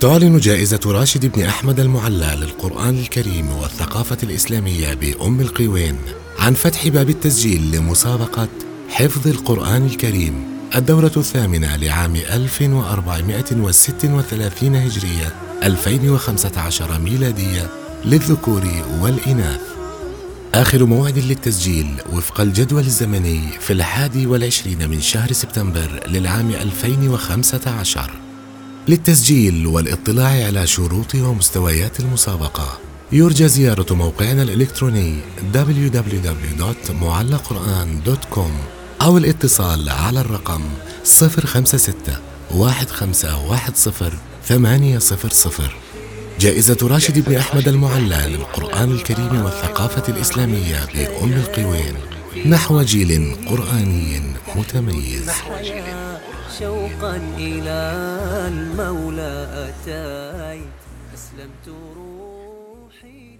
تعلن جائزة راشد بن أحمد المعلى للقرآن الكريم والثقافة الإسلامية بأم القوين عن فتح باب التسجيل لمسابقة حفظ القرآن الكريم الدورة الثامنة لعام 1436 هجرية 2015 ميلادية للذكور والإناث. آخر موعد للتسجيل وفق الجدول الزمني في الحادي والعشرين من شهر سبتمبر للعام 2015 للتسجيل والاطلاع على شروط ومستويات المسابقة يرجى زيارة موقعنا الإلكتروني www.معلقرآن.com أو الاتصال على الرقم 056 1510 800 جائزة راشد بن أحمد المعلى للقرآن الكريم والثقافة الإسلامية بأم القوين نحو جيل قرآني متميز. شوقا إلى المولى أتيت أسلمت روحي